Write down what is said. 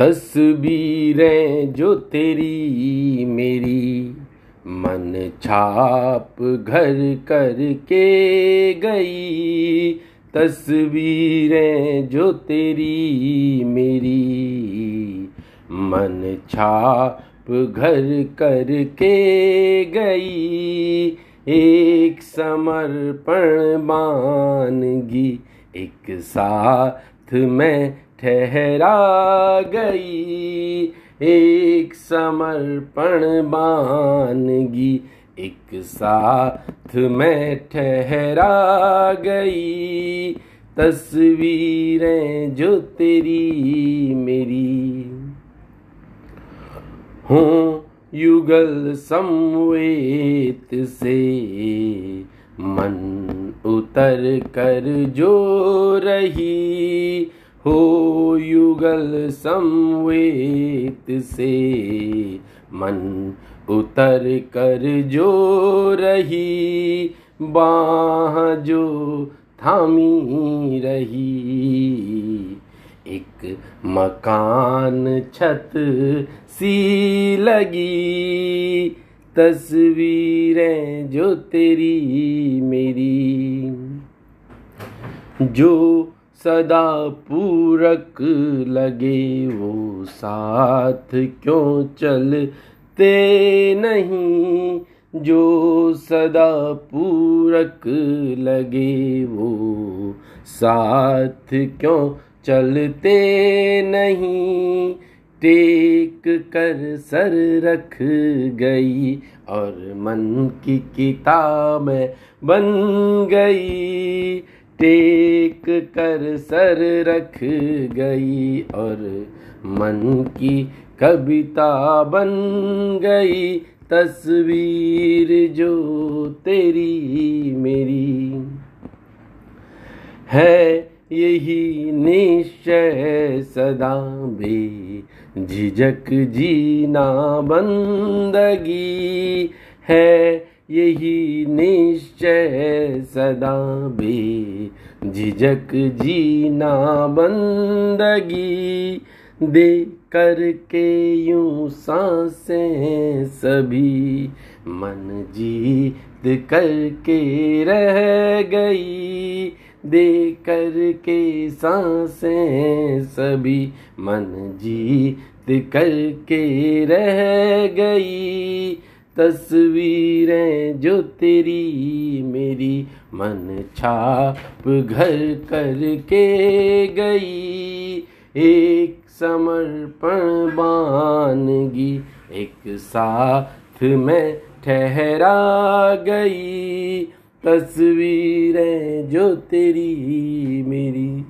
तस्वीरें जो तेरी, मेरी। मन छाप घर करके गई। तस्वीरें जो तेरी, मेरी। मन छाप घर करके गई। एक समर्पण मानगी एक साथ में ठहरा गई। एक समर्पण बानगी, एक साथ में ठहरा गई। तस्वीरें जो तेरी मेरी हूँ युगल समवेत से, मन उतर कर जो रही। हो युगल संवेत से मन उतर कर जो रही बाह जो थामी रही। एक मकान छत सी लगी, तस्वीरें जो तेरी मेरी। जो सदा पूरक लगे वो साथ क्यों चलते नहीं? जो सदा पूरक लगे वो साथ क्यों चलते नहीं? टेक कर सर रख गई और मन की किताब बन गई। टेक कर सर रख गई और मन की कविता बन गई। तस्वीर जो तेरी मेरी है, यही निश्चय सदा भी झिझक जीना बंदगी है। यही निश्चय सदा भी झिझक जीना बंदगी दे करके यूँ साँसें सभी मन जीत करके रह गई। दे करके साँसें सभी मन जीत करके रह गई। तस्वीरें जो तेरी मेरी मन छाप घर करके गई। एक समर्पण बानगी, एक साथ में ठहरा गई। तस्वीरें जो तेरी मेरी